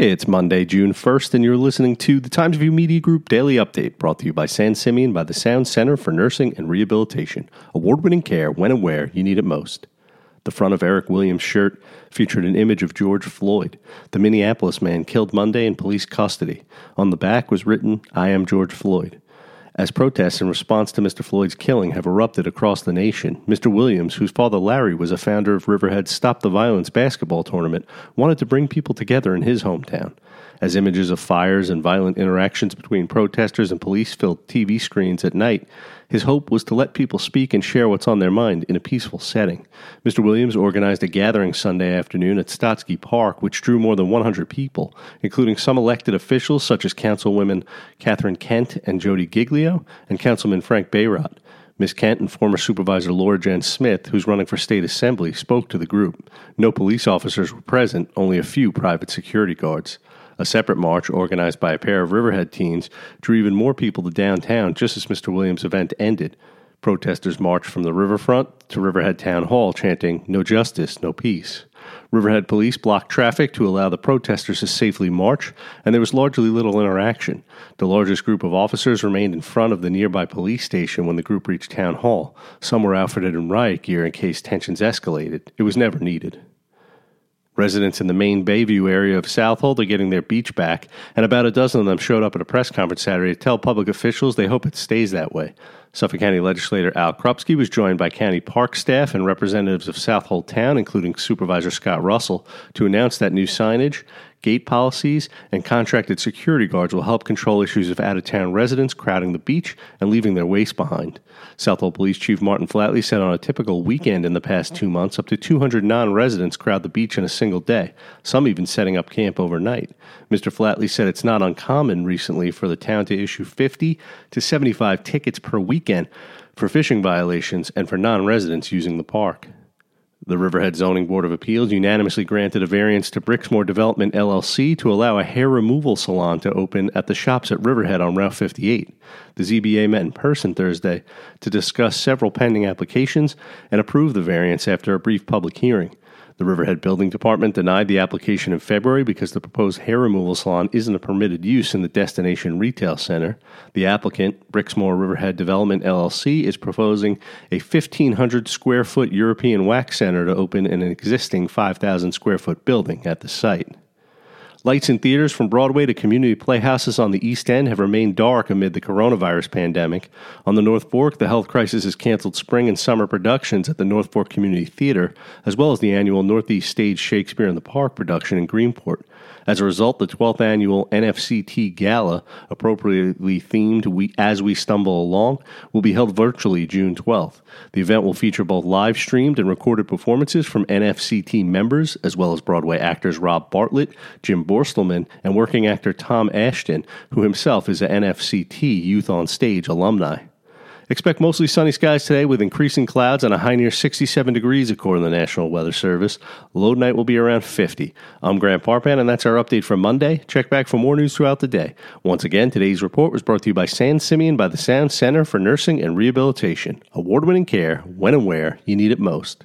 It's Monday, June 1st, and you're listening to the Times Review Media Group Daily Update, brought to you by San Simeon by the Sound Center for Nursing and Rehabilitation. Award winning care when and where you need it most. The front of Eric Williams' shirt featured an image of George Floyd, the Minneapolis man killed Monday in police custody. On the back was written, I am George Floyd. As protests in response to Mr. Floyd's killing have erupted across the nation, Mr. Williams, whose father Larry was a founder of Riverhead's Stop the Violence basketball tournament, wanted to bring people together in his hometown. As images of fires and violent interactions between protesters and police filled TV screens at night, his hope was to let people speak and share what's on their mind in a peaceful setting. Mr. Williams organized a gathering Sunday afternoon at Stotzky Park, which drew more than 100 people, including some elected officials such as Councilwomen Catherine Kent and Jodi Giglio, and Councilman Frank Beyrodt. Ms. Kent and former Supervisor Laura Jens-Smith, who's running for state assembly, spoke to the group. No police officers were present, only a few private security guards. A separate march, organized by a pair of Riverhead teens, drew even more people to downtown just as Mr. Williams' event ended. Protesters marched from the riverfront to Riverhead Town Hall, chanting, No justice, no peace. Riverhead police blocked traffic to allow the protesters to safely march, and there was largely little interaction. The largest group of officers remained in front of the nearby police station when the group reached Town Hall. Some were outfitted in riot gear in case tensions escalated. It was never needed. Residents in the main Bayview area of Southold are getting their beach back, and about a dozen of them showed up at a press conference Saturday to tell public officials they hope it stays that way. Suffolk County legislator Al Krupski was joined by county park staff and representatives of Southold Town, including Supervisor Scott Russell, to announce that new signage Gate policies and contracted security guards will help control issues of out of town residents crowding the beach and leaving their waste behind. Southold Police Chief Martin Flatley said on a typical weekend in the past two months, up to 200 non residents crowd the beach in a single day, some even setting up camp overnight. Mr. Flatley said it's not uncommon recently for the town to issue 50 to 75 tickets per weekend for fishing violations and for non residents using the park. The Riverhead Zoning Board of Appeals unanimously granted a variance to Brixmor Development LLC to allow a hair removal salon to open at the shops at Riverhead on Route 58. The ZBA met in person Thursday to discuss several pending applications and approve the variance after a brief public hearing. The Riverhead Building Department denied the application in February because the proposed hair removal salon isn't a permitted use in the destination retail center. The applicant, Brixmor Riverhead Development LLC, is proposing a 1,500 square foot European wax center to open in an existing 5,000 square foot building at the site. Lights in theaters from Broadway to community playhouses on the East End have remained dark amid the coronavirus pandemic. On the North Fork, the health crisis has canceled spring and summer productions at the North Fork Community Theater, as well as the annual Northeast Stage Shakespeare in the Park production in Greenport. As a result, the 12th annual NFCT Gala, appropriately themed we, As We Stumble Along, will be held virtually June 12th. The event will feature both live streamed and recorded performances from NFCT members, as well as Broadway actors Rob Bartlett, Jim Borstelmann, and working actor Tom Ashton, who himself is a NFCT Youth on Stage alumni. Expect mostly sunny skies today with increasing clouds and a high near 67 degrees, according to the National Weather Service. Low night will be around 50. I'm Grant Parpan, and that's our update for Monday. Check back for more news throughout the day. Once again, today's report was brought to you by San Simeon by the Sound Center for Nursing and Rehabilitation. Award winning care when and where you need it most.